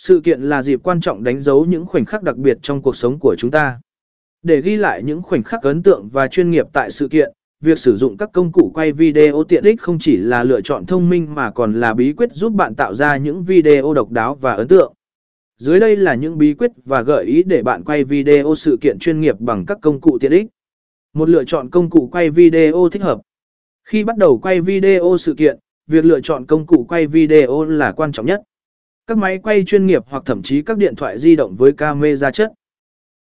Sự kiện là dịp quan trọng đánh dấu những khoảnh khắc đặc biệt trong cuộc sống của chúng ta. Để ghi lại những khoảnh khắc ấn tượng và chuyên nghiệp tại sự kiện, việc sử dụng các công cụ quay video tiện ích không chỉ là lựa chọn thông minh mà còn là bí quyết giúp bạn tạo ra những video độc đáo và ấn tượng. Dưới đây là những bí quyết và gợi ý để bạn quay video sự kiện chuyên nghiệp bằng các công cụ tiện ích. Một lựa chọn công cụ quay video thích hợp. Khi bắt đầu quay video sự kiện, việc lựa chọn công cụ quay video là quan trọng nhất. Các máy quay chuyên nghiệp hoặc thậm chí các điện thoại di động với camera chất.